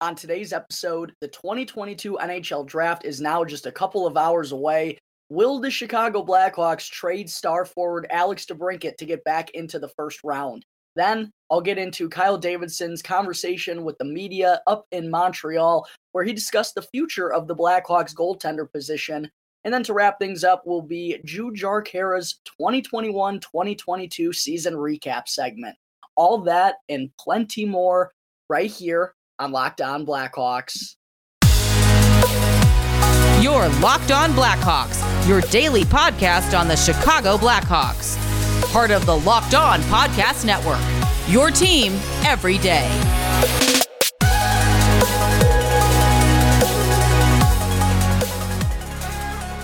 On today's episode, the 2022 NHL draft is now just a couple of hours away. Will the Chicago Blackhawks trade star forward Alex DeBrincat to get back into the first round? Then I'll get into Kyle Davidson's conversation with the media up in Montreal, where he discussed the future of the Blackhawks goaltender position. And then to wrap things up will be Jujhar Khaira's 2021 2022 season recap segment. All that and plenty more right here on Locked On Blackhawks. Your Locked On Blackhawks, your daily podcast on the Chicago Blackhawks. Part of the Locked On Podcast Network. Your team every day.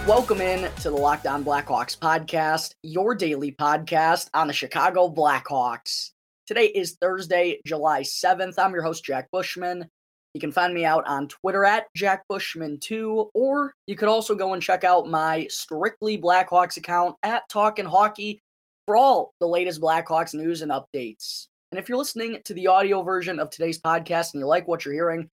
Welcome in to the Locked On Blackhawks podcast, your daily podcast on the Chicago Blackhawks. Today is Thursday, July 7th. I'm your host, Jack Bushman. You can find me out on Twitter at Jack Bushman2, or you could also go and check out my Strictly Blackhawks account at Talkin' Hockey for all the latest Blackhawks news and updates. And if you're listening to the audio version of today's podcast and you like what you're hearing,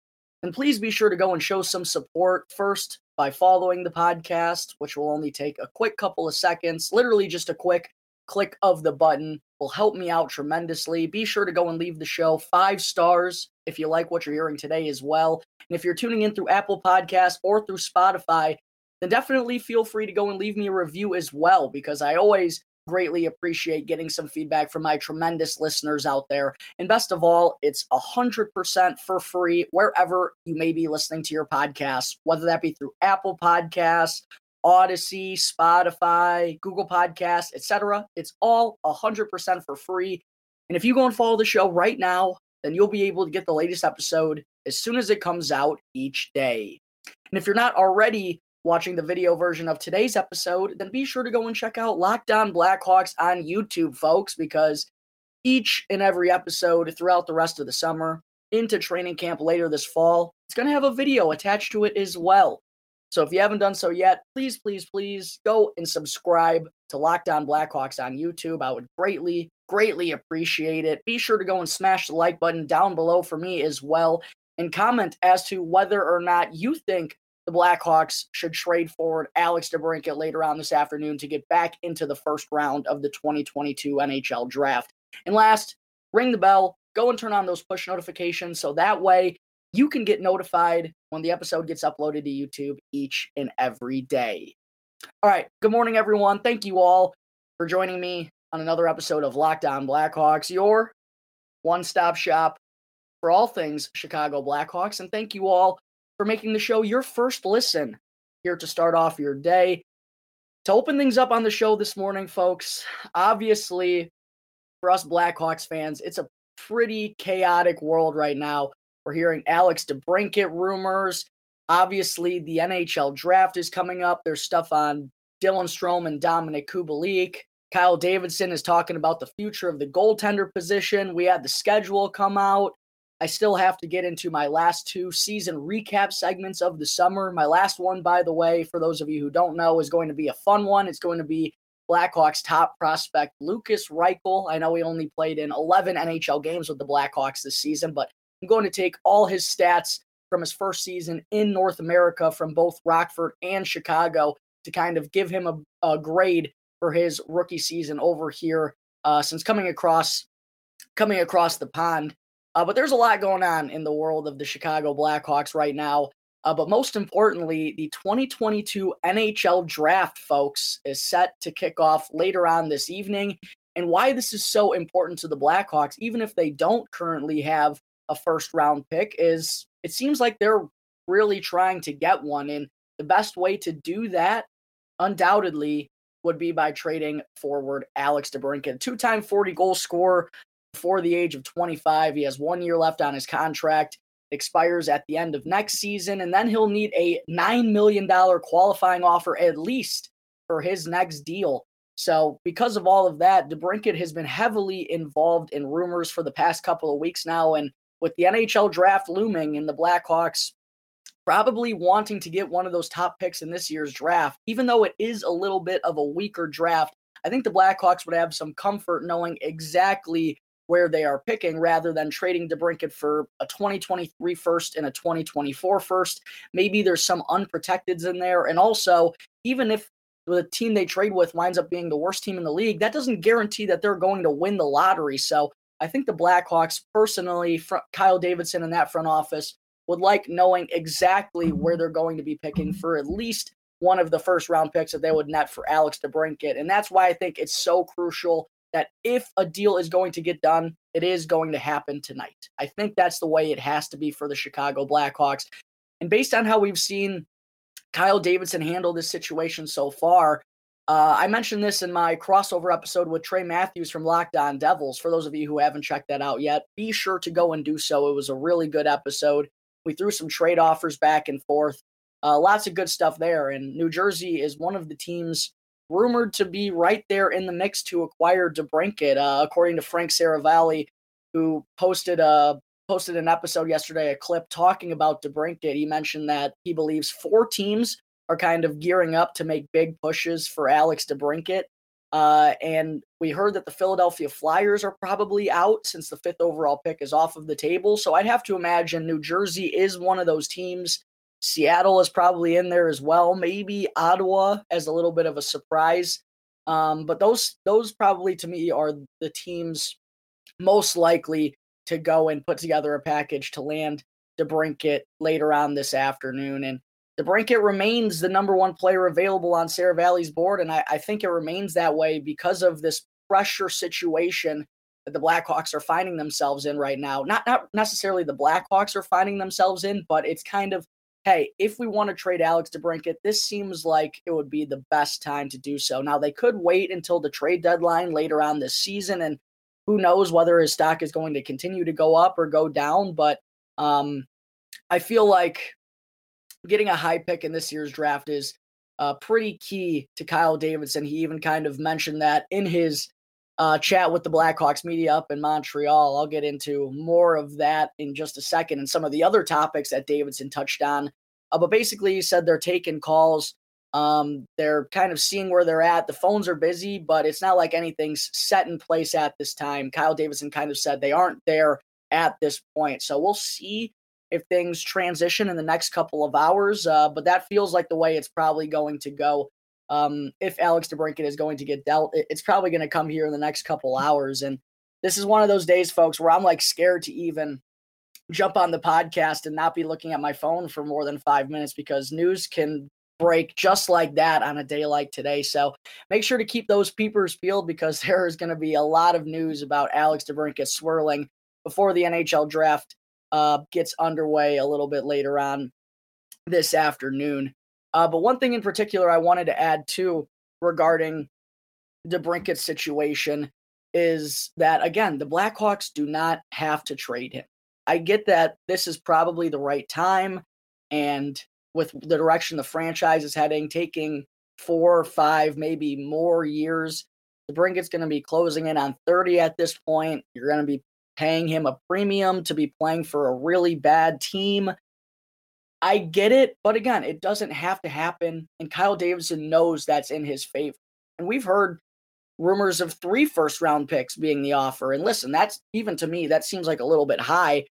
then please be sure to go and show some support first by following the podcast, which will only take a quick couple of seconds, literally just a quick click of the button will help me out tremendously. Be sure to go and leave the show five stars if you like what you're hearing today as well. And if you're tuning in through Apple Podcasts or through Spotify, then definitely feel free to go and leave me a review as well because I always greatly appreciate getting some feedback from my tremendous listeners out there. And best of all, it's 100% for free wherever you may be listening to your podcast, whether that be through Apple Podcasts, Audacy, Spotify, Google Podcasts, etc. It's all 100% for free. And if you go and follow the show right now, then you'll be able to get the latest episode as soon as it comes out each day. And if you're not already watching the video version of today's episode, then be sure to go and check out Locked On Blackhawks on YouTube, folks, because each and every episode throughout the rest of the summer into training camp later this fall, it's going to have a video attached to it as well. So if you haven't done so yet, please, please, please go and subscribe to Locked On Blackhawks on YouTube. I would greatly, greatly appreciate it. Be sure to go and smash the like button down below for me as well and comment as to whether or not you think the Blackhawks should trade forward Alex DeBrincat later on this afternoon to get back into the first round of the 2022 NHL draft. And last, ring the bell, go and turn on those push notifications so that way you can get notified when the episode gets uploaded to YouTube each and every day. All right. Good morning, everyone. Thank you all for joining me on another episode of Locked On Blackhawks, your one stop shop for all things Chicago Blackhawks. And thank you all for making the show your first listen here to start off your day. To open things up on the show this morning, folks, obviously, for us Blackhawks fans, it's a pretty chaotic world right now we're hearing Alex DeBrincat rumors. Obviously, the NHL draft is coming up. There's stuff on Dylan Strome and Dominik Kubalik. Kyle Davidson is talking about the future of the goaltender position. We had the schedule come out. I still have to get into my last two season recap segments of the summer. My last one, by the way, for those of you who don't know, is going to be a fun one. It's going to be Blackhawks top prospect Lukas Reichel. I know he only played in 11 NHL games with the Blackhawks this season, but I'm going to take all his stats from his first season in North America from both Rockford and Chicago to kind of give him a, a grade for his rookie season over here uh, since coming across coming across the pond. Uh, but there's a lot going on in the world of the Chicago Blackhawks right now. Uh, but most importantly, the 2022 NHL draft, folks, is set to kick off later on this evening. And why this is so important to the Blackhawks, even if they don't currently have a first round pick is it seems like they're really trying to get one. And the best way to do that, undoubtedly, would be by trading forward Alex DeBrincat, two time 40 goal scorer before the age of 25. He has one year left on his contract, expires at the end of next season, and then he'll need a $9 million qualifying offer at least for his next deal. So, because of all of that, DeBrincat has been heavily involved in rumors for the past couple of weeks now, and with the NHL draft looming and the Blackhawks probably wanting to get one of those top picks in this year's draft, even though it is a little bit of a weaker draft, I think the Blackhawks would have some comfort knowing exactly where they are picking rather than trading DeBrincat for a 2023 first and a 2024 first. Maybe there's some unprotecteds in there. And also, even if the team they trade with winds up being the worst team in the league, that doesn't guarantee that they're going to win the lottery. So I think the Blackhawks, personally, Kyle Davidson in that front office, would like knowing exactly where they're going to be picking for at least one of the first round picks that they would net for Alex DeBrincat. And that's why I think it's so crucial that if a deal is going to get done, it is going to happen tonight. I think that's the way it has to be for the Chicago Blackhawks. And based on how we've seen Kyle Davidson handle this situation so far, uh, I mentioned this in my crossover episode with Trey Matthews from Locked On Devils. For those of you who haven't checked that out yet, be sure to go and do so. It was a really good episode. We threw some trade offers back and forth. Uh, lots of good stuff there. And New Jersey is one of the teams rumored to be right there in the mix to acquire DeBrincat, uh, according to Frank Seravalli, who posted a posted an episode yesterday, a clip talking about DeBrincat. He mentioned that he believes four teams are kind of gearing up to make big pushes for Alex DeBrincat. Uh, and we heard that the Philadelphia Flyers are probably out since the fifth overall pick is off of the table. So I'd have to imagine New Jersey is one of those teams Seattle is probably in there as well. Maybe Ottawa as a little bit of a surprise. Um, but those those probably to me are the teams most likely to go and put together a package to land DeBrincat later on this afternoon. And DeBrincat remains the number one player available on Seravalli's board, and I, I think it remains that way because of this pressure situation that the Blackhawks are finding themselves in right now. Not not necessarily the Blackhawks are finding themselves in, but it's kind of hey, if we want to trade Alex DeBrincat, this seems like it would be the best time to do so. Now, they could wait until the trade deadline later on this season, and who knows whether his stock is going to continue to go up or go down. But um, I feel like getting a high pick in this year's draft is uh, pretty key to Kyle Davidson. He even kind of mentioned that in his uh, chat with the Blackhawks media up in Montreal. I'll get into more of that in just a second and some of the other topics that Davidson touched on. Uh, but basically, he said they're taking calls. Um, they're kind of seeing where they're at. The phones are busy, but it's not like anything's set in place at this time. Kyle Davidson kind of said they aren't there at this point. So we'll see if things transition in the next couple of hours. Uh, but that feels like the way it's probably going to go um, if Alex DeBrincat is going to get dealt, it's probably going to come here in the next couple hours. And this is one of those days, folks, where I'm like scared to even jump on the podcast and not be looking at my phone for more than five minutes because news can break just like that on a day like today. So make sure to keep those peepers peeled because there is going to be a lot of news about Alex DeBrincat swirling before the NHL draft uh, gets underway a little bit later on this afternoon. Uh, but one thing in particular I wanted to add too regarding DeBrincat's situation is that again the Blackhawks do not have to trade him. I get that this is probably the right time, and with the direction the franchise is heading, taking four or five, maybe more years, DeBrincat's going to be closing in on 30 at this point. You're going to be paying him a premium to be playing for a really bad team. I get it, but again, it doesn't have to happen. And Kyle Davidson knows that's in his favor. And we've heard rumors of three first round picks being the offer. And listen, that's even to me, that seems like a little bit high.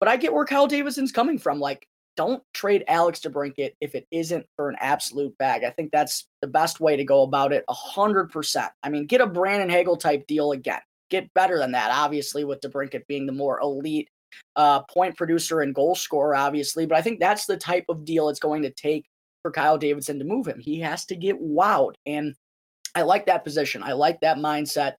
But I get where Kyle Davidson's coming from. Like, don't trade Alex DeBrincat if it isn't for an absolute bag. I think that's the best way to go about it. A hundred percent. I mean, get a Brandon Hagel type deal again. Get better than that, obviously, with DeBrincat being the more elite uh, point producer and goal scorer, obviously. But I think that's the type of deal it's going to take for Kyle Davidson to move him. He has to get wowed. And I like that position. I like that mindset.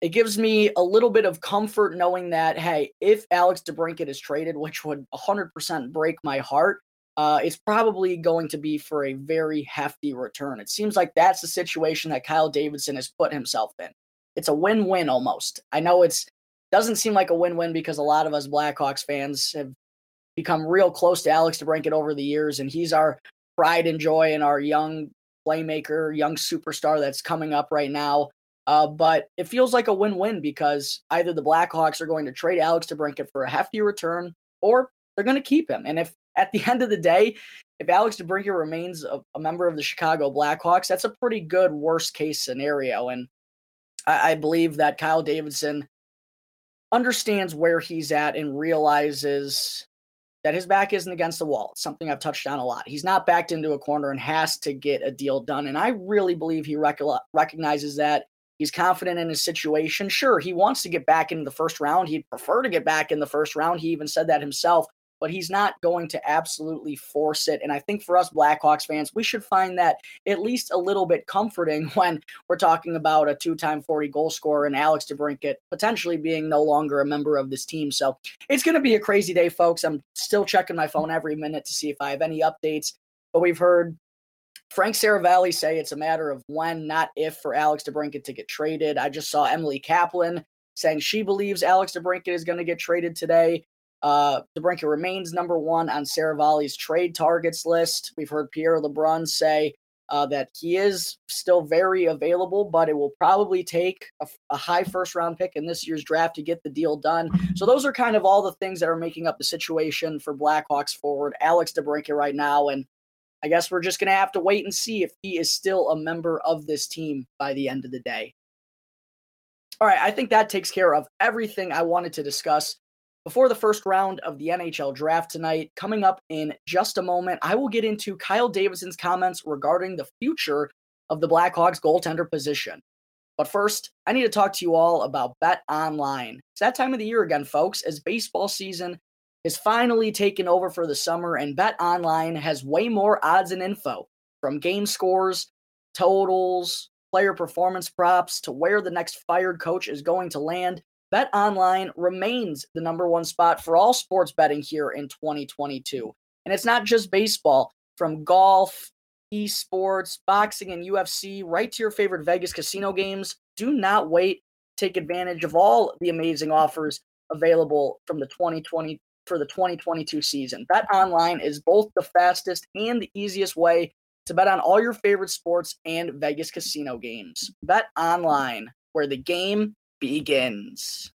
It gives me a little bit of comfort knowing that, hey, if Alex DeBrincat is traded, which would 100% break my heart, uh, it's probably going to be for a very hefty return. It seems like that's the situation that Kyle Davidson has put himself in. It's a win win almost. I know it's doesn't seem like a win-win because a lot of us Blackhawks fans have become real close to Alex DeBrincat over the years, and he's our pride and joy and our young playmaker, young superstar that's coming up right now. Uh, but it feels like a win-win because either the Blackhawks are going to trade Alex DeBrincat for a hefty return, or they're going to keep him. And if at the end of the day, if Alex DeBrincat remains a, a member of the Chicago Blackhawks, that's a pretty good worst-case scenario. And I, I believe that Kyle Davidson understands where he's at and realizes that his back isn't against the wall. It's something I've touched on a lot. He's not backed into a corner and has to get a deal done. And I really believe he rec- recognizes that. He's confident in his situation. Sure, he wants to get back into the first round. He'd prefer to get back in the first round. He even said that himself but he's not going to absolutely force it. And I think for us Blackhawks fans, we should find that at least a little bit comforting when we're talking about a two time 40 goal scorer and Alex DeBrincat potentially being no longer a member of this team. So it's going to be a crazy day, folks. I'm still checking my phone every minute to see if I have any updates. But we've heard Frank Seravalli say it's a matter of when, not if, for Alex DeBrincat to get traded. I just saw Emily Kaplan saying she believes Alex DeBrincat is going to get traded today. Uh, remains number one on Seravalli's trade targets list. We've heard Pierre LeBrun say uh, that he is still very available, but it will probably take a, a, high first round pick in this year's draft to get the deal done. So those are kind of all the things that are making up the situation for Blackhawks forward Alex DeBrincat right now. And I guess we're just going to have to wait and see if he is still a member of this team by the end of the day. All right, I think that takes care of everything I wanted to discuss before the first round of the NHL draft tonight, coming up in just a moment, I will get into Kyle Davidson's comments regarding the future of the Blackhawks goaltender position. But first, I need to talk to you all about Bet Online. It's that time of the year again, folks, as baseball season is finally taken over for the summer, and Bet Online has way more odds and info from game scores, totals, player performance props to where the next fired coach is going to land. Bet Online remains the number one spot for all sports betting here in 2022. And it's not just baseball, from golf, esports, boxing, and UFC, right to your favorite Vegas casino games. Do not wait. Take advantage of all the amazing offers available from the 2020 for the 2022 season. Bet Online is both the fastest and the easiest way to bet on all your favorite sports and Vegas casino games. Bet Online, where the game begins.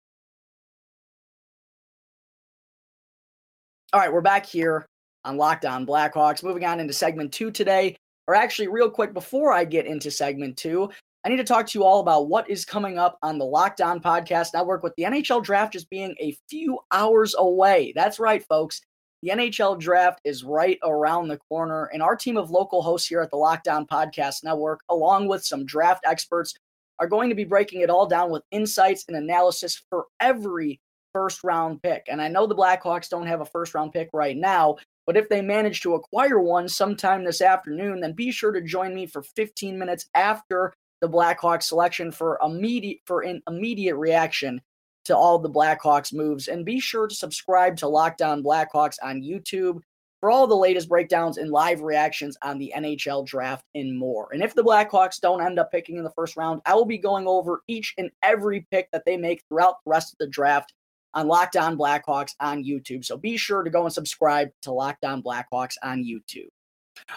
All right, we're back here on Locked On Blackhawks. Moving on into segment two today, or actually, real quick before I get into segment two, I need to talk to you all about what is coming up on the Locked On Podcast Network with the NHL draft just being a few hours away. That's right, folks. The NHL draft is right around the corner, and our team of local hosts here at the Locked On Podcast Network, along with some draft experts, are going to be breaking it all down with insights and analysis for every first round pick. And I know the Blackhawks don't have a first round pick right now, but if they manage to acquire one sometime this afternoon, then be sure to join me for 15 minutes after the Blackhawks selection for immediate for an immediate reaction to all the Blackhawks moves. And be sure to subscribe to Locked On Blackhawks on YouTube for all the latest breakdowns and live reactions on the NHL draft and more. And if the Blackhawks don't end up picking in the first round, I will be going over each and every pick that they make throughout the rest of the draft on Locked On Blackhawks on YouTube. So be sure to go and subscribe to Locked On Blackhawks on YouTube.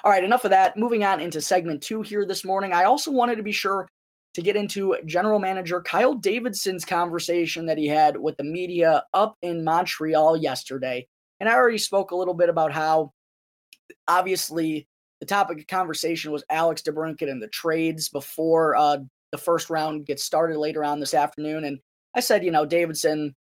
All right, enough of that. Moving on into segment two here this morning. I also wanted to be sure to get into general manager Kyle Davidson's conversation that he had with the media up in Montreal yesterday. And I already spoke a little bit about how obviously the topic of conversation was Alex DeBrincat and the trades before uh, the first round gets started later on this afternoon. And I said, you know, Davidson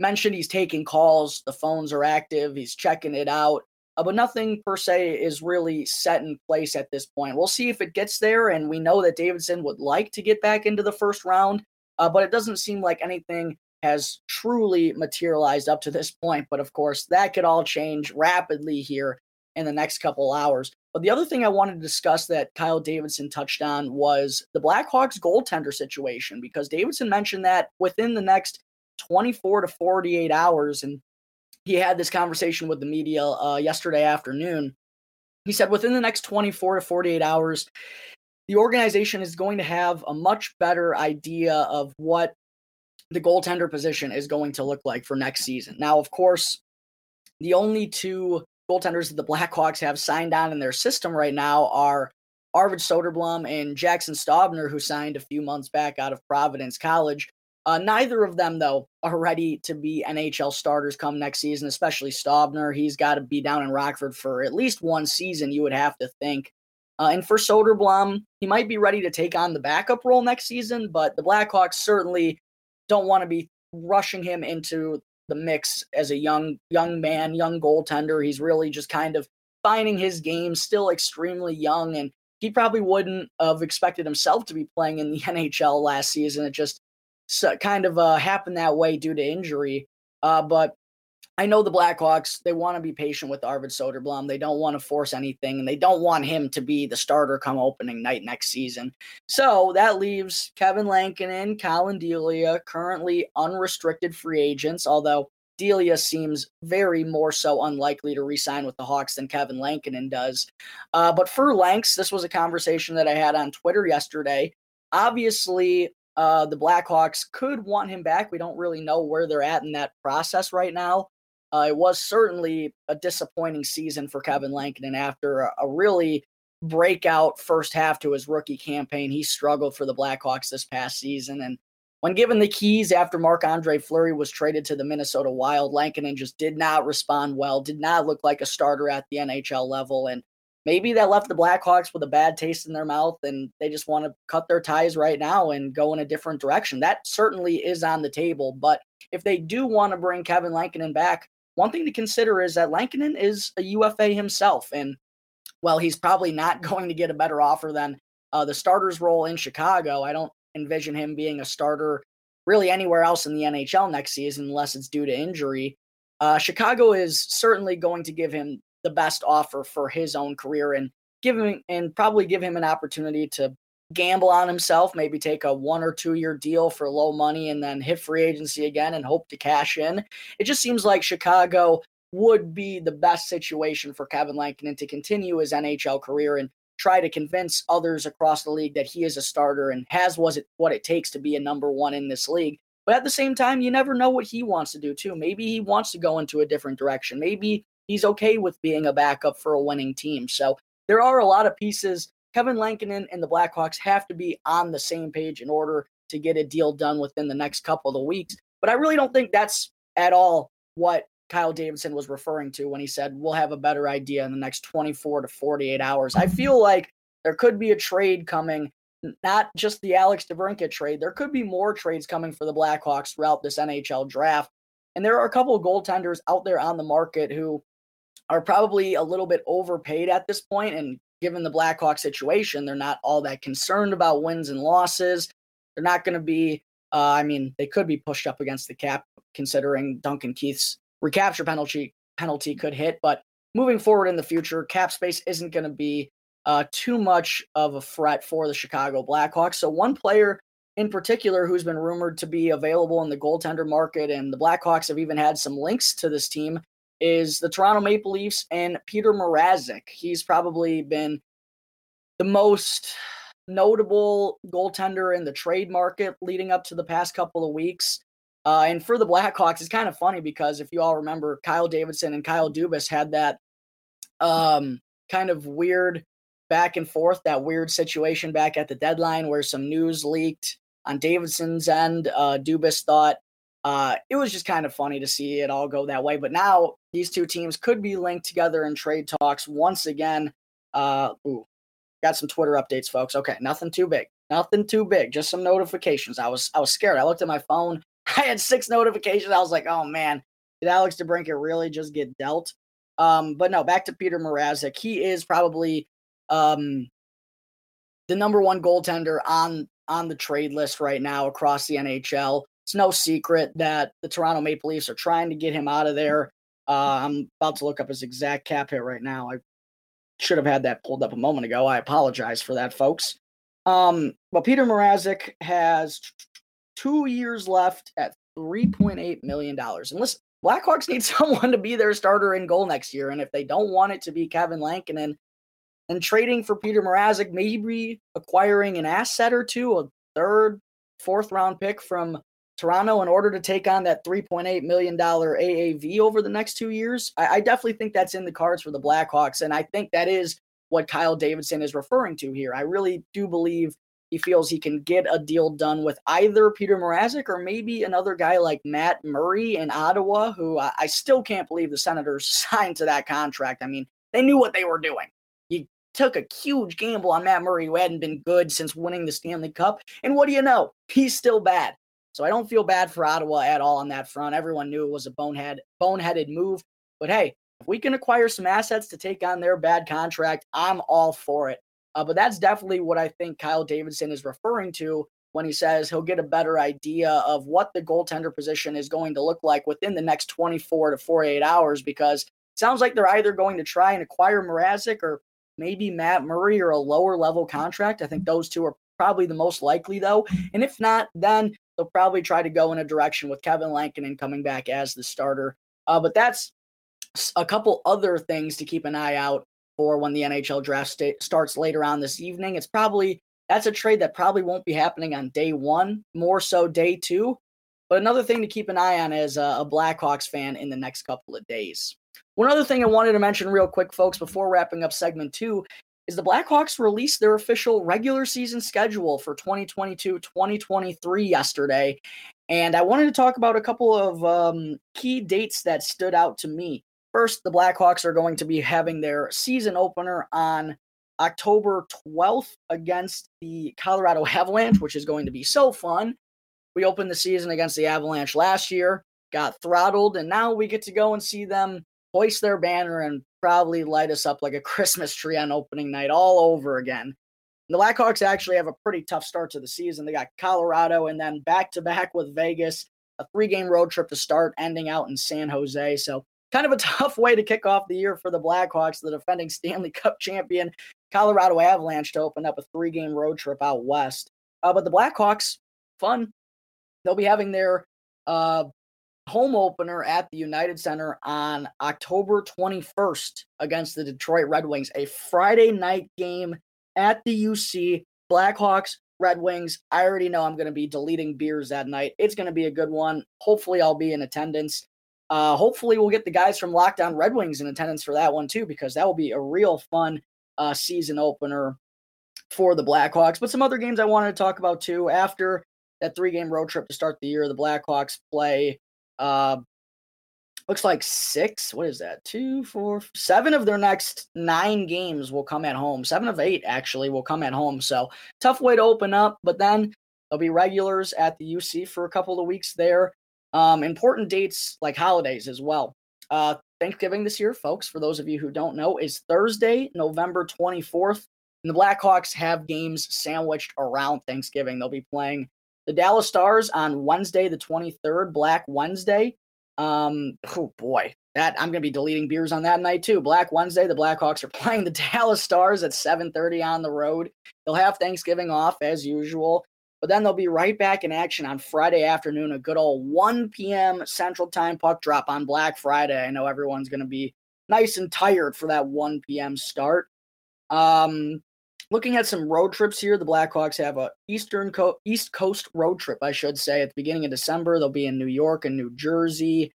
mentioned he's taking calls, the phones are active, he's checking it out, uh, but nothing per se is really set in place at this point. We'll see if it gets there. And we know that Davidson would like to get back into the first round, uh, but it doesn't seem like anything has truly materialized up to this point. But of course, that could all change rapidly here in the next couple hours. But the other thing I wanted to discuss that Kyle Davidson touched on was the Blackhawks goaltender situation, because Davidson mentioned that within the next 24 to 48 hours, and he had this conversation with the media uh, yesterday afternoon. He said within the next 24 to 48 hours, the organization is going to have a much better idea of what the goaltender position is going to look like for next season. Now, of course, the only two goaltenders that the Blackhawks have signed on in their system right now are Arvid Soderblom and Jaxson Stauber, who signed a few months back out of Providence College. Uh, neither of them, though, are ready to be NHL starters come next season, especially Stauber. He's got to be down in Rockford for at least one season, you would have to think. Uh, and for Soderblom, he might be ready to take on the backup role next season, but the Blackhawks certainly don't want to be rushing him into the mix as a young young man, young goaltender. He's really just kind of finding his game, still extremely young, and he probably wouldn't have expected himself to be playing in the NHL last season. It just kind of uh, happened that way due to injury. Uh, but I know the Blackhawks, they want to be patient with Arvid Soderblom. They don't want to force anything, and they don't want him to be the starter come opening night next season. So that leaves Kevin Lankinen, Collin Delia, currently unrestricted free agents, although Delia seems very more so unlikely to re-sign with the Hawks than Kevin Lankinen does. Uh, but for Lanks, this was a conversation that I had on Twitter yesterday. Obviously, uh, the Blackhawks could want him back. We don't really know where they're at in that process right now. Uh, it was certainly a disappointing season for Kevin Lankinen after a, a really breakout first half to his rookie campaign. He struggled for the Blackhawks this past season, and when given the keys after Marc Andre Fleury was traded to the Minnesota Wild, Lankinen just did not respond well, did not look like a starter at the NHL level. And maybe that left the Blackhawks with a bad taste in their mouth and they just want to cut their ties right now and go in a different direction. That certainly is on the table. But if they do want to bring Kevin Lankinen back, one thing to consider is that Lankinen is a UFA himself. And while he's probably not going to get a better offer than uh, the starter's role in Chicago. I don't envision him being a starter really anywhere else in the NHL next season unless it's due to injury. Uh, Chicago is certainly going to give him the best offer for his own career and give him and probably give him an opportunity to gamble on himself, maybe take a one or two year deal for low money and then hit free agency again and hope to cash in. It just seems like Chicago would be the best situation for Kevin Lankinen to continue his NHL career and try to convince others across the league that he is a starter and has was it what it takes to be a number one in this league. But at the same time, you never know what he wants to do too. Maybe he wants to go into a different direction. Maybe he's okay with being a backup for a winning team. So there are a lot of pieces. Kevin Lankinen and the Blackhawks have to be on the same page in order to get a deal done within the next couple of weeks. But I really don't think that's at all what Kyle Davidson was referring to when he said we'll have a better idea in the next 24 to 48 hours. I feel like there could be a trade coming, not just the Alex DeBrincat trade. There could be more trades coming for the Blackhawks throughout this NHL draft. And there are a couple of goaltenders out there on the market who are probably a little bit overpaid at this. And given the Blackhawks situation, they're not all that concerned about wins and losses. They're not going to be, uh, I mean, they could be pushed up against the cap considering Duncan Keith's recapture penalty penalty could hit. But moving forward in the future, cap space isn't going to be uh, too much of a threat for the Chicago Blackhawks. So one player in particular who's been rumored to be available in the goaltender market, and the Blackhawks have even had some links to this team, is the Toronto Maple Leafs and Petr Mrazek. He's probably been the most notable goaltender in the trade market leading up to the past couple of weeks. Uh, and for the Blackhawks, it's kind of funny because if you all remember, Kyle Davidson and Kyle Dubas had that um, kind of weird back and forth, that weird situation back at the deadline where some news leaked on Davidson's end. Uh, Dubas thought uh, it was just kind of funny to see it all go that way. But now these two teams could be linked together in trade talks once again. Uh, ooh, got some Twitter updates, folks. Okay, nothing too big, nothing too big, just some notifications. I was I was scared. I looked at my phone I had six notifications. I was like, oh man, did Alex DeBrincat really just get dealt? Um, but no, back to Petr Mrazek. He is probably um, the number one goaltender on on the trade list right now across the NHL. It's no secret that the Toronto Maple Leafs are trying to get him out of there. Uh, I'm about to look up his exact cap hit right now. I should have had that pulled up a moment ago. I apologize for that, folks. Um, but Petr Mrazek has two years left at $3.8 million. And listen, Blackhawks need someone to be their starter in goal next year. And if they don't want it to be Kevin Lankinen, and trading for Petr Mrazek, maybe acquiring an asset or two, a third, fourth round pick from Toronto in order to take on that $3.8 million AAV over the next two years. I, I, definitely think that's in the cards for the Blackhawks. And I think that is what Kyle Davidson is referring to here. I really do believe he feels he can get a deal done with either Petr Mrazek or maybe another guy like Matt Murray in Ottawa, who I, I still can't believe the Senators signed to that contract. I mean, they knew what they were doing. You took a huge gamble on Matt Murray, who hadn't been good since winning the Stanley Cup. And what do you know? He's still bad. So I don't feel bad for Ottawa at all on that front. Everyone knew it was a bonehead, boneheaded move. But hey, if we can acquire some assets to take on their bad contract, I'm all for it. Uh, but that's definitely what I think Kyle Davidson is referring to when he says he'll get a better idea of what the goaltender position is going to look like within the next 24 to 48 hours because it sounds like they're either going to try and acquire Mrazek or maybe Matt Murray or a lower level contract. I think those two are probably the most likely though. And if not, then they'll probably try to go in a direction with Kevin Lankinen coming back as the starter. Uh, but that's a couple other things to keep an eye out for when the NHL draft st- starts later on this evening. It's probably that's a trade that probably won't be happening on day one, more so day two. But another thing to keep an eye on as a, a Blackhawks fan in the next couple of days. One other thing I wanted to mention real quick, folks, before wrapping up segment two, is the Blackhawks released their official regular season schedule for 2022 2023 yesterday. And I wanted to talk about a couple of um, key dates that stood out to me. First, the Blackhawks are going to be having their season opener on October 12th against the Colorado Avalanche, which is going to be so fun. We opened the season against the Avalanche last year, got throttled, and now we get to go and see them hoist their banner and probably light us up like a Christmas tree on opening night all over again. The Blackhawks actually have a pretty tough start to the season. They got Colorado and then back to back with Vegas, a three game road trip to start, ending out in San Jose. So, kind of a tough way to kick off the year for the Blackhawks, the defending Stanley Cup champion Colorado Avalanche, to open up a three game road trip out west. Uh, but the Blackhawks, fun. They'll be having their uh, home opener at the United Center on October 21st against the Detroit Red Wings, a Friday night game at the UC. Blackhawks, Red Wings. I already know I'm going to be deleting beers that night. It's going to be a good one. Hopefully, I'll be in attendance. Uh, hopefully, we'll get the guys from Locked On Red Wings in attendance for that one too, because that will be a real fun uh, season opener for the Blackhawks. But some other games I wanted to talk about too. After that three game road trip to start the year, the Blackhawks play uh, looks like six. What is that? Two, four, seven of their next nine games will come at home. Seven of eight actually will come at home. So tough way to open up, but then there'll be regulars at the UC for a couple of weeks there. Um, important dates like holidays as well. Uh, Thanksgiving this year, folks, for those of you who don't know, is Thursday, November 24th. And the Blackhawks have games sandwiched around Thanksgiving. They'll be playing the Dallas Stars on Wednesday, the 23rd, Black Wednesday. Um, oh boy, that I'm gonna be deleting beers on that night too. Black Wednesday, the Blackhawks are playing the Dallas Stars at 7:30 on the road. They'll have Thanksgiving off as usual, but then they'll be right back in action on Friday afternoon, a good old 1 p.m. Central Time puck drop on Black Friday. I know everyone's gonna be nice and tired for that 1 p.m. start. Um, looking at some road trips here, the Blackhawks have a eastern co- East Coast road trip, I should say, at the beginning of December. They'll be in New York and New Jersey.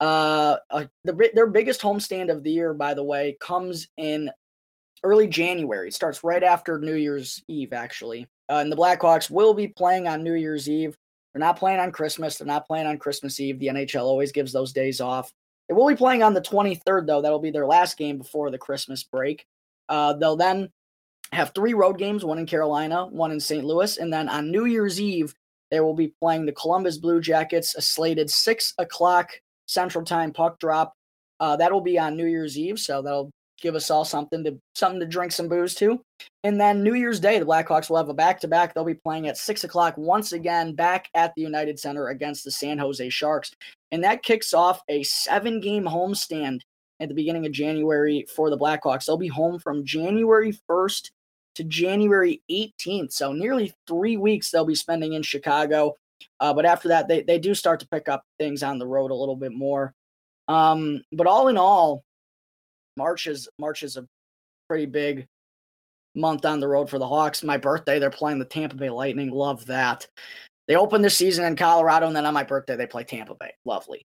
Uh, uh the, their biggest homestand of the year, by the way, comes in early January. It starts right after New Year's Eve, actually. Uh, and the Blackhawks will be playing on New Year's Eve. They're not playing on Christmas. They're not playing on Christmas Eve. The NHL always gives those days off. They will be playing on the 23rd, though. That'll be their last game before the Christmas break. Uh, they'll then have three road games, one in Carolina, one in St. Louis, and then on New Year's Eve they will be playing the Columbus Blue Jackets, a slated six o'clock Central Time puck drop. Uh, that'll be on New Year's Eve, so that'll give us all something to something to drink some booze to. And then New Year's Day, the Blackhawks will have a back to back. They'll be playing at six o'clock once again back at the United Center against the San Jose Sharks, and that kicks off a seven game homestand at the beginning of January for the Blackhawks. They'll be home from January 1st to January 18th. So nearly three weeks they'll be spending in Chicago. Uh, but after that, they, they do start to pick up things on the road a little bit more. Um, but all in all, March is March is a pretty big month on the road for the Hawks. My birthday, they're playing the Tampa Bay Lightning. Love that. They open the season in Colorado, and then on my birthday, they play Tampa Bay. Lovely.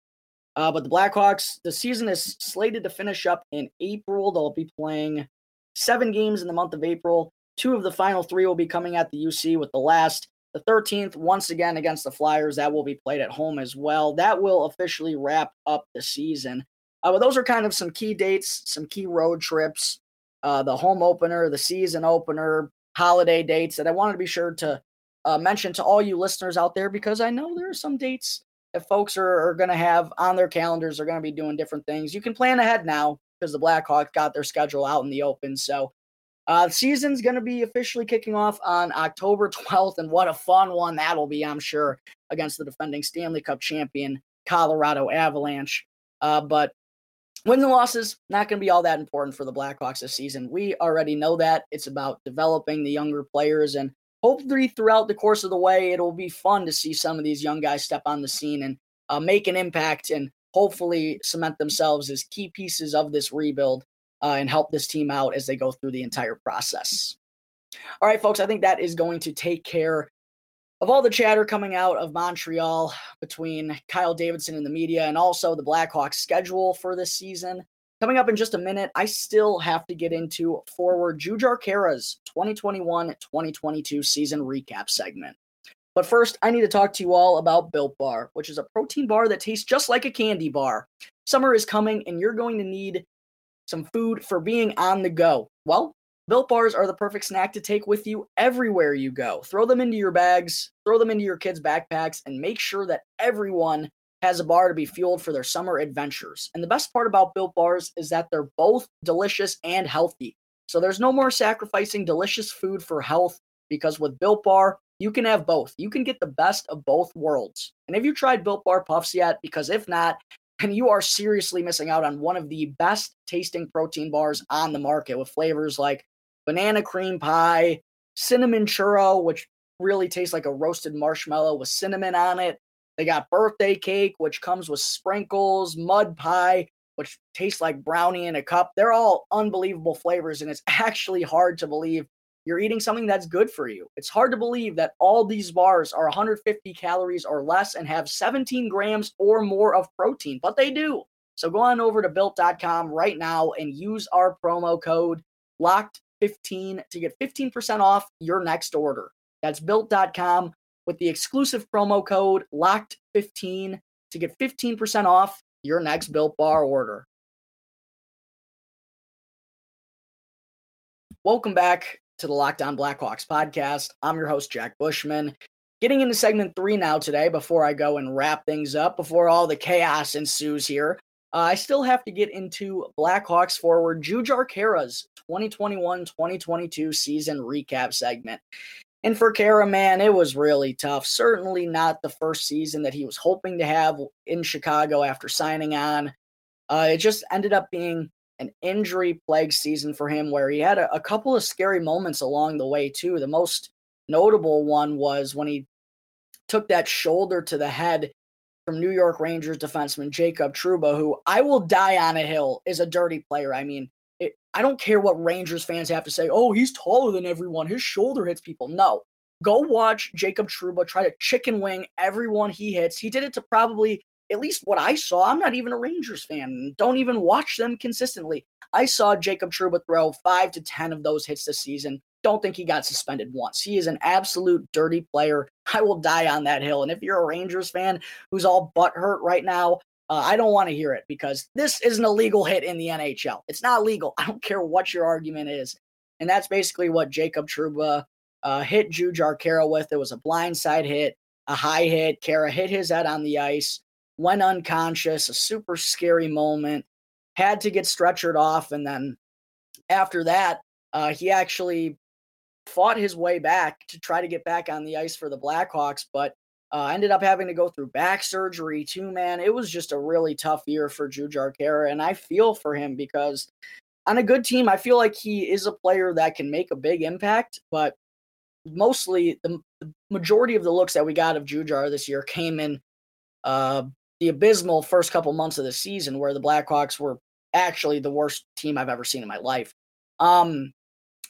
Uh, but the Blackhawks, the season is slated to finish up in April. They'll be playing seven games in the month of April. Two of the final three will be coming at the UC, with the last, the 13th, once again against the Flyers. That will be played at home as well. That will officially wrap up the season. Uh, but those are kind of some key dates, some key road trips, uh, the home opener, the season opener, holiday dates that I wanted to be sure to uh, mention to all you listeners out there because I know there are some dates that folks are, are going to have on their calendars. Are going to be doing different things. You can plan ahead now because the Blackhawks got their schedule out in the open. So uh, the season's going to be officially kicking off on October 12th, and what a fun one that'll be, I'm sure, against the defending Stanley Cup champion Colorado Avalanche. Uh, but wins and losses not going to be all that important for the Blackhawks this season. We already know that it's about developing the younger players, and hopefully throughout the course of the way, it'll be fun to see some of these young guys step on the scene and uh, make an impact and hopefully cement themselves as key pieces of this rebuild uh, and help this team out as they go through the entire process. All right, folks, I think that is going to take care of all the chatter coming out of Montreal between Kyle Davidson and the media and also the Blackhawks schedule for this season. Coming up in just a minute, I still have to get into forward Jujhar Khaira's 2021-2022 season recap segment. But first, I need to talk to you all about Built Bar, which is a protein bar that tastes just like a candy bar. Summer is coming and you're going to need some food for being on the go. Well, Built Bars are the perfect snack to take with you everywhere you go. Throw them into your bags, throw them into your kids' backpacks, and make sure that everyone has a bar to be fueled for their summer adventures. And the best part about Built Bars is that they're both delicious and healthy. So there's no more sacrificing delicious food for health because with Built Bar, you can have both. You can get the best of both worlds. And have you tried Built Bar Puffs yet? Because if not, and you are seriously missing out on one of the best tasting protein bars on the market with flavors like banana cream pie, cinnamon churro, which really tastes like a roasted marshmallow with cinnamon on it. They got birthday cake, which comes with sprinkles, mud pie, which tastes like brownie in a cup. They're all unbelievable flavors, and it's actually hard to believe you're eating something that's good for you. It's hard to believe that all these bars are 150 calories or less and have 17 grams or more of protein, but they do. So go on over to built.com right now and use our promo code locked 15 to get 15% off your next order. That's built.com with the exclusive promo code locked15 to get 15% off your next built bar order. Welcome back to the Locked On Blackhawks podcast. I'm your host, Jack Bushman. Getting into segment three now today before I go and wrap things up, before all the chaos ensues here. Uh, I still have to get into Blackhawks forward Jujhar Khaira's 2021 2022 season recap segment. And for Khaira, man, it was really tough. Certainly not the first season that he was hoping to have in Chicago after signing on. Uh, it just ended up being an injury plagued season for him where he had a, a couple of scary moments along the way, too. The most notable one was when he took that shoulder to the head from New York Rangers defenseman Jacob Trouba, who I will die on a hill is a dirty player. I mean, it, I don't care what Rangers fans have to say. Oh, he's taller than everyone. His shoulder hits people. No. Go watch Jacob Trouba try to chicken wing everyone he hits. He did it to probably at least what I saw. I'm not even a Rangers fan. Don't even watch them consistently. I saw Jacob Trouba throw five to 10 of those hits this season don't think he got suspended once. He is an absolute dirty player. I will die on that hill. And if you're a Rangers fan who's all butt hurt right now, uh, I don't want to hear it because this is an illegal hit in the NHL. It's not legal. I don't care what your argument is. And that's basically what Jacob Trouba uh, hit Jujhar Khaira with. It was a blindside hit, a high hit. Khaira hit his head on the ice, went unconscious, a super scary moment, had to get stretchered off. And then after that, uh, he actually fought his way back to try to get back on the ice for the Blackhawks, but uh, ended up having to go through back surgery too, man. It was just a really tough year for Jujhar Khaira, and I feel for him because on a good team, I feel like he is a player that can make a big impact, but mostly the, majority of the looks that we got of Jujhar this year came in uh, the abysmal first couple months of the season where the Blackhawks were actually the worst team I've ever seen in my life. Um,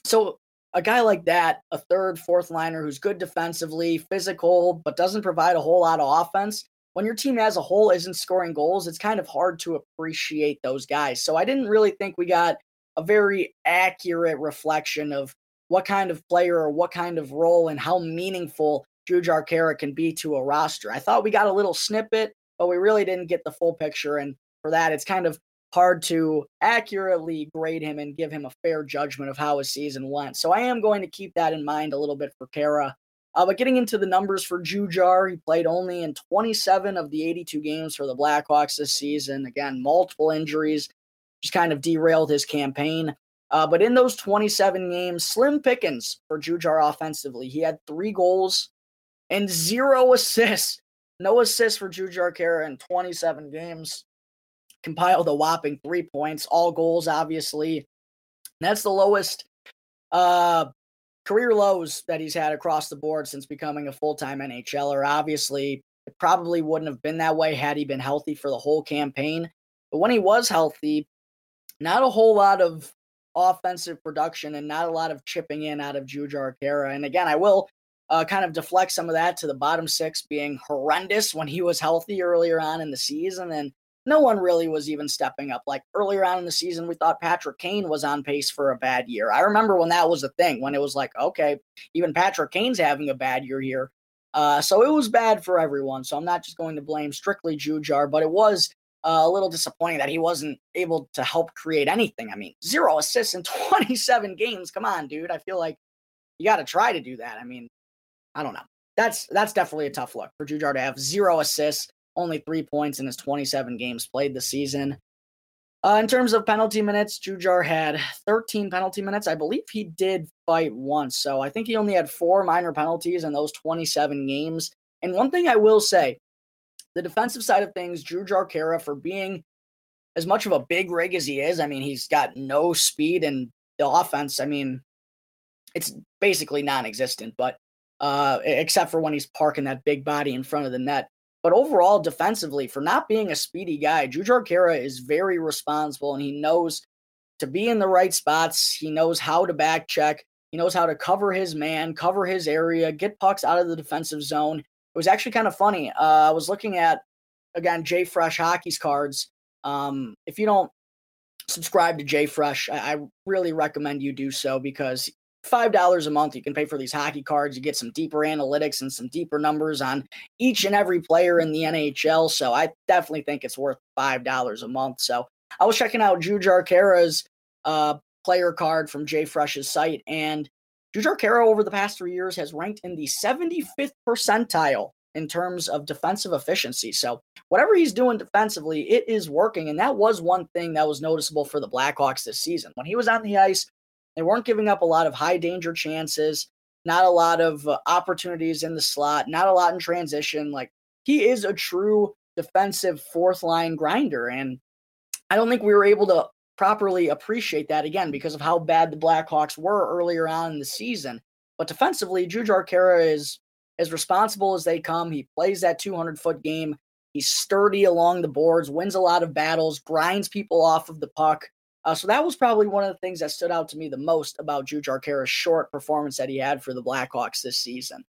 so a guy like that, a third, fourth liner who's good defensively, physical, but doesn't provide a whole lot of offense, when your team as a whole isn't scoring goals, it's kind of hard to appreciate those guys. So I didn't really think we got a very accurate reflection of what kind of player or what kind of role and how meaningful Jujhar Khaira can be to a roster. I thought we got a little snippet, but we really didn't get the full picture. And for that, it's kind of hard to accurately grade him and give him a fair judgment of how his season went. So I am going to keep that in mind a little bit for Khaira. Uh, but getting into the numbers for Jujhar, he played only in 27 of the 82 games for the Blackhawks this season. Again, multiple injuries just kind of derailed his campaign. Uh, but in those 27 games, slim pickings for Jujhar offensively. He had three goals and zero assists. No assists for Jujhar Khaira in 27 games. Compiled a whopping three points, all goals, obviously. That's the lowest uh, career lows that he's had across the board since becoming a full time NHLer. Obviously, it probably wouldn't have been that way had he been healthy for the whole campaign. But when he was healthy, not a whole lot of offensive production and not a lot of chipping in out of Jujhar Khaira. And again, I will uh, kind of deflect some of that to the bottom six being horrendous when he was healthy earlier on in the season. And no one really was even stepping up. Like earlier on in the season, we thought Patrick Kane was on pace for a bad year. I remember when that was a thing, when it was like, okay, even Patrick Kane's having a bad year here. Uh, so it was bad for everyone. So I'm not just going to blame strictly Jujhar, but it was uh, a little disappointing that he wasn't able to help create anything. I mean, zero assists in 27 games. Come on, dude. I feel like you got to try to do that. I mean, I don't know. That's that's definitely a tough look for Jujhar to have zero assists only three points in his 27 games played this season. Uh, in terms of penalty minutes, Jujhar had 13 penalty minutes. I believe he did fight once, so I think he only had four minor penalties in those 27 games. And one thing I will say, the defensive side of things, Jujhar Khaira, for being as much of a big rig as he is, I mean, he's got no speed and the offense. I mean, it's basically non-existent, but uh, except for when he's parking that big body in front of the net. But overall, defensively, for not being a speedy guy, Jujhar Khaira is very responsible and he knows to be in the right spots. He knows how to back check. He knows how to cover his man, cover his area, get pucks out of the defensive zone. It was actually kind of funny. Uh, I was looking at, again, JFresh Hockey's cards. Um, if you don't subscribe to JFresh, I, I really recommend you do so because $5 a month, you can pay for these hockey cards. You get some deeper analytics and some deeper numbers on each and every player in the NHL. So I definitely think it's worth $5 a month. So I was checking out Jujhar Khaira's uh, player card from JFresh's site, and Jujhar Khaira over the past three years has ranked in the 75th percentile in terms of defensive efficiency. So whatever he's doing defensively, it is working. And that was one thing that was noticeable for the Blackhawks this season. When he was on the ice, they weren't giving up a lot of high danger chances, not a lot of uh, opportunities in the slot, not a lot in transition. Like he is a true defensive fourth line grinder. And I don't think we were able to properly appreciate that again because of how bad the Blackhawks were earlier on in the season. But defensively, Jujhar Khaira is as responsible as they come. He plays that 200 foot game. He's sturdy along the boards, wins a lot of battles, grinds people off of the puck. Uh, so that was probably one of the things that stood out to me the most about Jujhar Khaira's short performance that he had for the Blackhawks this season.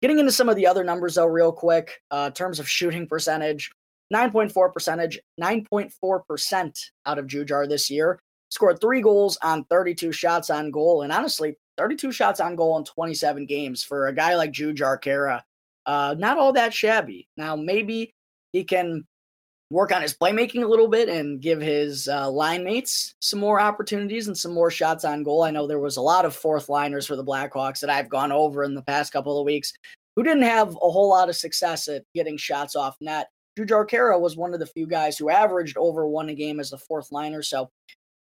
Getting into some of the other numbers though, real quick, uh, terms of shooting percentage, 9.4 percentage, 9.4 percent out of Jujhar this year. Scored three goals on 32 shots on goal, and honestly, 32 shots on goal in 27 games for a guy like Jujhar Khaira. Uh, not all that shabby. Now maybe he can work on his playmaking a little bit and give his uh, line mates some more opportunities and some more shots on goal. I know there was a lot of fourth liners for the Blackhawks that I've gone over in the past couple of weeks who didn't have a whole lot of success at getting shots off net. Jujhar Khaira was one of the few guys who averaged over one a game as a fourth liner. So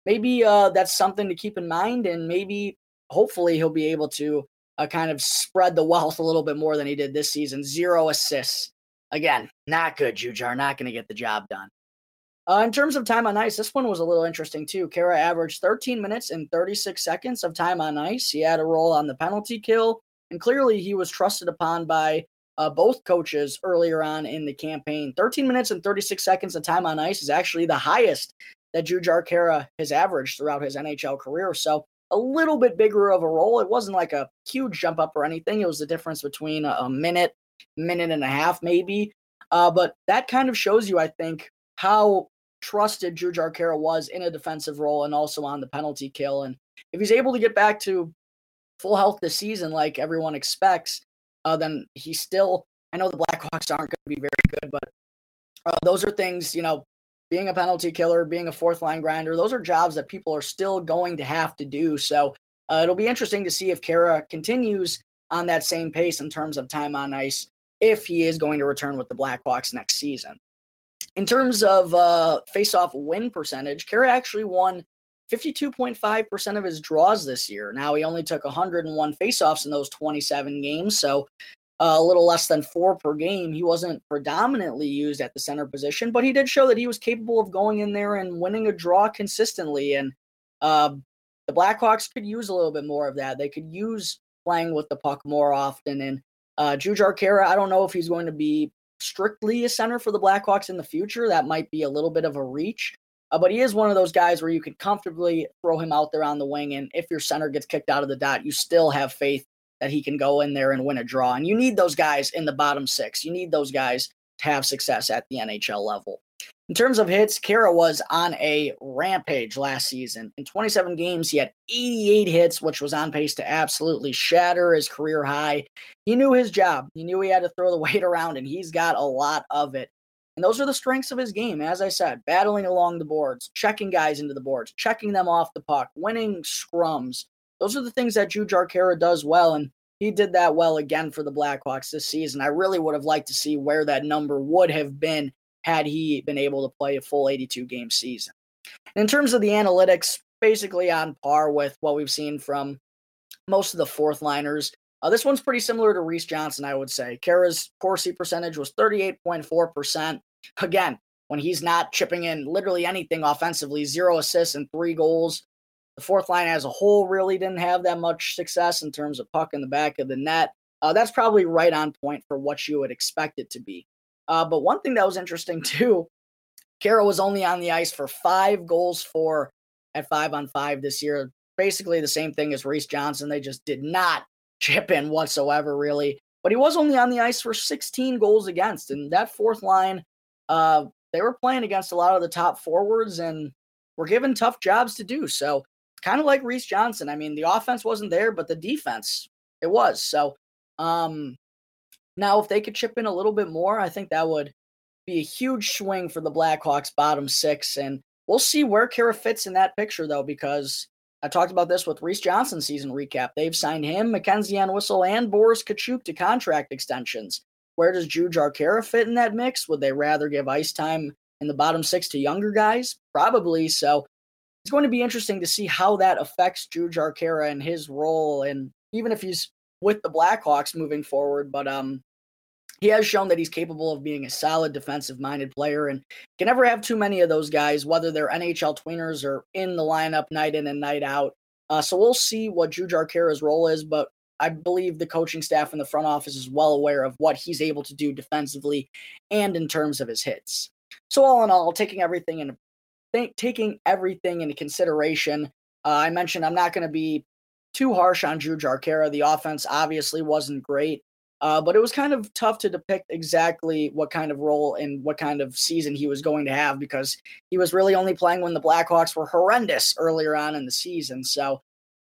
maybe uh, that's something to keep in mind, and maybe hopefully he'll be able to uh, kind of spread the wealth a little bit more than he did this season. Zero assists Again, not good, Jujhar. Not going to get the job done. Uh, in terms of time on ice, this one was a little interesting too. Khaira averaged 13 minutes and 36 seconds of time on ice. He had a role on the penalty kill, and clearly he was trusted upon by uh, both coaches earlier on in the campaign. 13 minutes and 36 seconds of time on ice is actually the highest that Jujhar Khaira has averaged throughout his NHL career. So a little bit bigger of a role. It wasn't like a huge jump up or anything. It was the difference between a, a minute minute and a half, maybe. Uh, but that kind of shows you, I think, how trusted Jujhar Khaira was in a defensive role and also on the penalty kill. And if he's able to get back to full health this season, like everyone expects, uh, then he's still. I know the Blackhawks aren't going to be very good, but uh, those are things, you know, being a penalty killer, being a fourth line grinder, those are jobs that people are still going to have to do. So uh, it'll be interesting to see if Khaira continues on that same pace in terms of time on ice if he is going to return with the Blackhawks next season. In terms of uh, face-off win percentage, Khaira actually won 52.5% of his draws this year. Now he only took 101 faceoffs in those 27 games, so uh, a little less than four per game. He wasn't predominantly used at the center position, but he did show that he was capable of going in there and winning a draw consistently. And uh, the Blackhawks could use a little bit more of that. They could use playing with the puck more often. And uh, Khaira, I don't know if he's going to be strictly a center for the Blackhawks in the future. That might be a little bit of a reach. Uh, but he is one of those guys where you can comfortably throw him out there on the wing. And if your center gets kicked out of the dot, you still have faith that he can go in there and win a draw. And you need those guys in the bottom six. You need those guys to have success at the NHL level. In terms of hits, Khaira was on a rampage last season. In 27 games, he had 88 hits, which was on pace to absolutely shatter his career high. He knew his job. He knew he had to throw the weight around, and he's got a lot of it. And those are the strengths of his game. As I said, battling along the boards, checking guys into the boards, checking them off the puck, winning scrums, those are the things that Jujhar Khaira does well, and he did that well again for the Blackhawks this season. I really would have liked to see where that number would have been had he been able to play a full 82 game season. In terms of the analytics, basically on par with what we've seen from most of the fourth liners. Uh, this one's pretty similar to Reese Johnson, I would say. Khaira's Corsi percentage was 38.4%. Again, when he's not chipping in literally anything offensively, zero assists and three goals. The fourth line as a whole really didn't have that much success in terms of puck in the back of the net. Uh, that's probably right on point for what you would expect it to be. Uh, but one thing that was interesting too, Khaira was only on the ice for five goals for at five on five this year. Basically the same thing as Reese Johnson. They just did not chip in whatsoever, really. But he was only on the ice for 16 goals against. And that fourth line, uh, they were playing against a lot of the top forwards and were given tough jobs to do. So kind of like Reese Johnson. I mean, the offense wasn't there, but the defense it was. So um now if they could chip in a little bit more, I think that would be a huge swing for the Blackhawks bottom six. And we'll see where Khaira fits in that picture though, because I talked about this with Reese Johnson season recap. They've signed him, MacKenzie Entwistle, and Boris Katchouk to contract extensions. Where does Jujhar Khaira fit in that mix? Would they rather give ice time in the bottom six to younger guys? Probably. So it's going to be interesting to see how that affects Jujhar Khaira and his role, and even if he's with the Blackhawks moving forward. But um, he has shown that he's capable of being a solid defensive-minded player, and can never have too many of those guys, whether they're NHL tweeners or in the lineup night in and night out. Uh, so we'll see what Jujhar Khaira's role is, but I believe the coaching staff in the front office is well aware of what he's able to do defensively and in terms of his hits. So all in all, taking everything in think, taking everything into consideration, uh, I mentioned I'm not going to be too harsh on Jujhar Khaira. The offense obviously wasn't great, uh, but it was kind of tough to depict exactly what kind of role and what kind of season he was going to have because he was really only playing when the Blackhawks were horrendous earlier on in the season. So,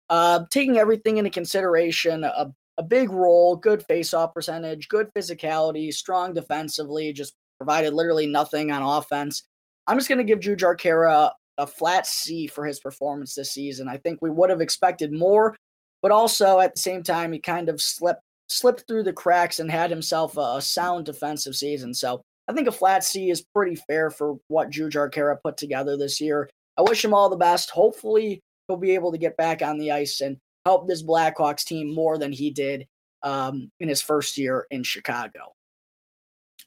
uh, taking everything into consideration, a, a big role, good faceoff percentage, good physicality, strong defensively, just provided literally nothing on offense. I'm just going to give Jujhar Khaira a flat C for his performance this season. I think we would have expected more, but also at the same time, he kind of slipped slipped through the cracks and had himself a, a sound defensive season. So I think a flat C is pretty fair for what Jujhar Khaira put together this year. I wish him all the best. Hopefully, he'll be able to get back on the ice and help this Blackhawks team more than he did um, in his first year in Chicago.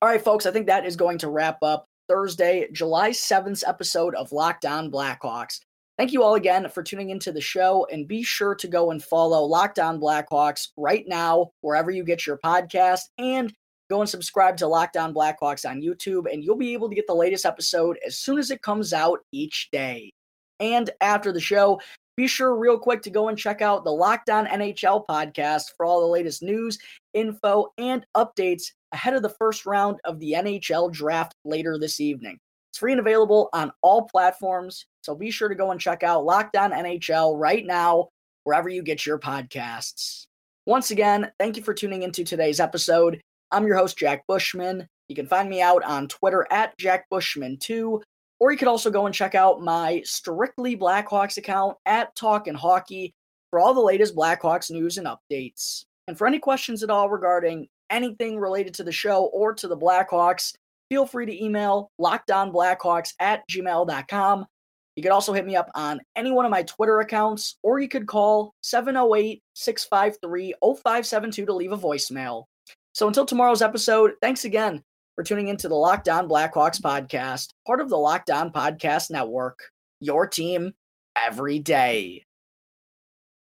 All right, folks, I think that is going to wrap up Thursday, July 7th episode of Locked On Blackhawks. Thank you all again for tuning into the show and be sure to go and follow Locked On Blackhawks right now, wherever you get your podcast, and go and subscribe to Locked On Blackhawks on YouTube, and you'll be able to get the latest episode as soon as it comes out each day. And after the show, be sure real quick to go and check out the Locked On NHL podcast for all the latest news, info, and updates ahead of the first round of the NHL draft later this evening. It's free and available on all platforms, so be sure to go and check out Locked On NHL right now, wherever you get your podcasts. Once again, thank you for tuning into today's episode. I'm your host, Jack Bushman. You can find me out on Twitter at Jack Bushman2, or you could also go and check out my Strictly Blackhawks account at Talkin' Hockey for all the latest Blackhawks news and updates. And for any questions at all regarding anything related to the show or to the Blackhawks, feel free to email lockdownblackhawks at gmail.com. You could also hit me up on any one of my Twitter accounts, or you could call 708 653 0572 to leave a voicemail. So until tomorrow's episode, thanks again for tuning into the Locked On Blackhawks podcast, part of the Locked On Podcast Network. Your team every day.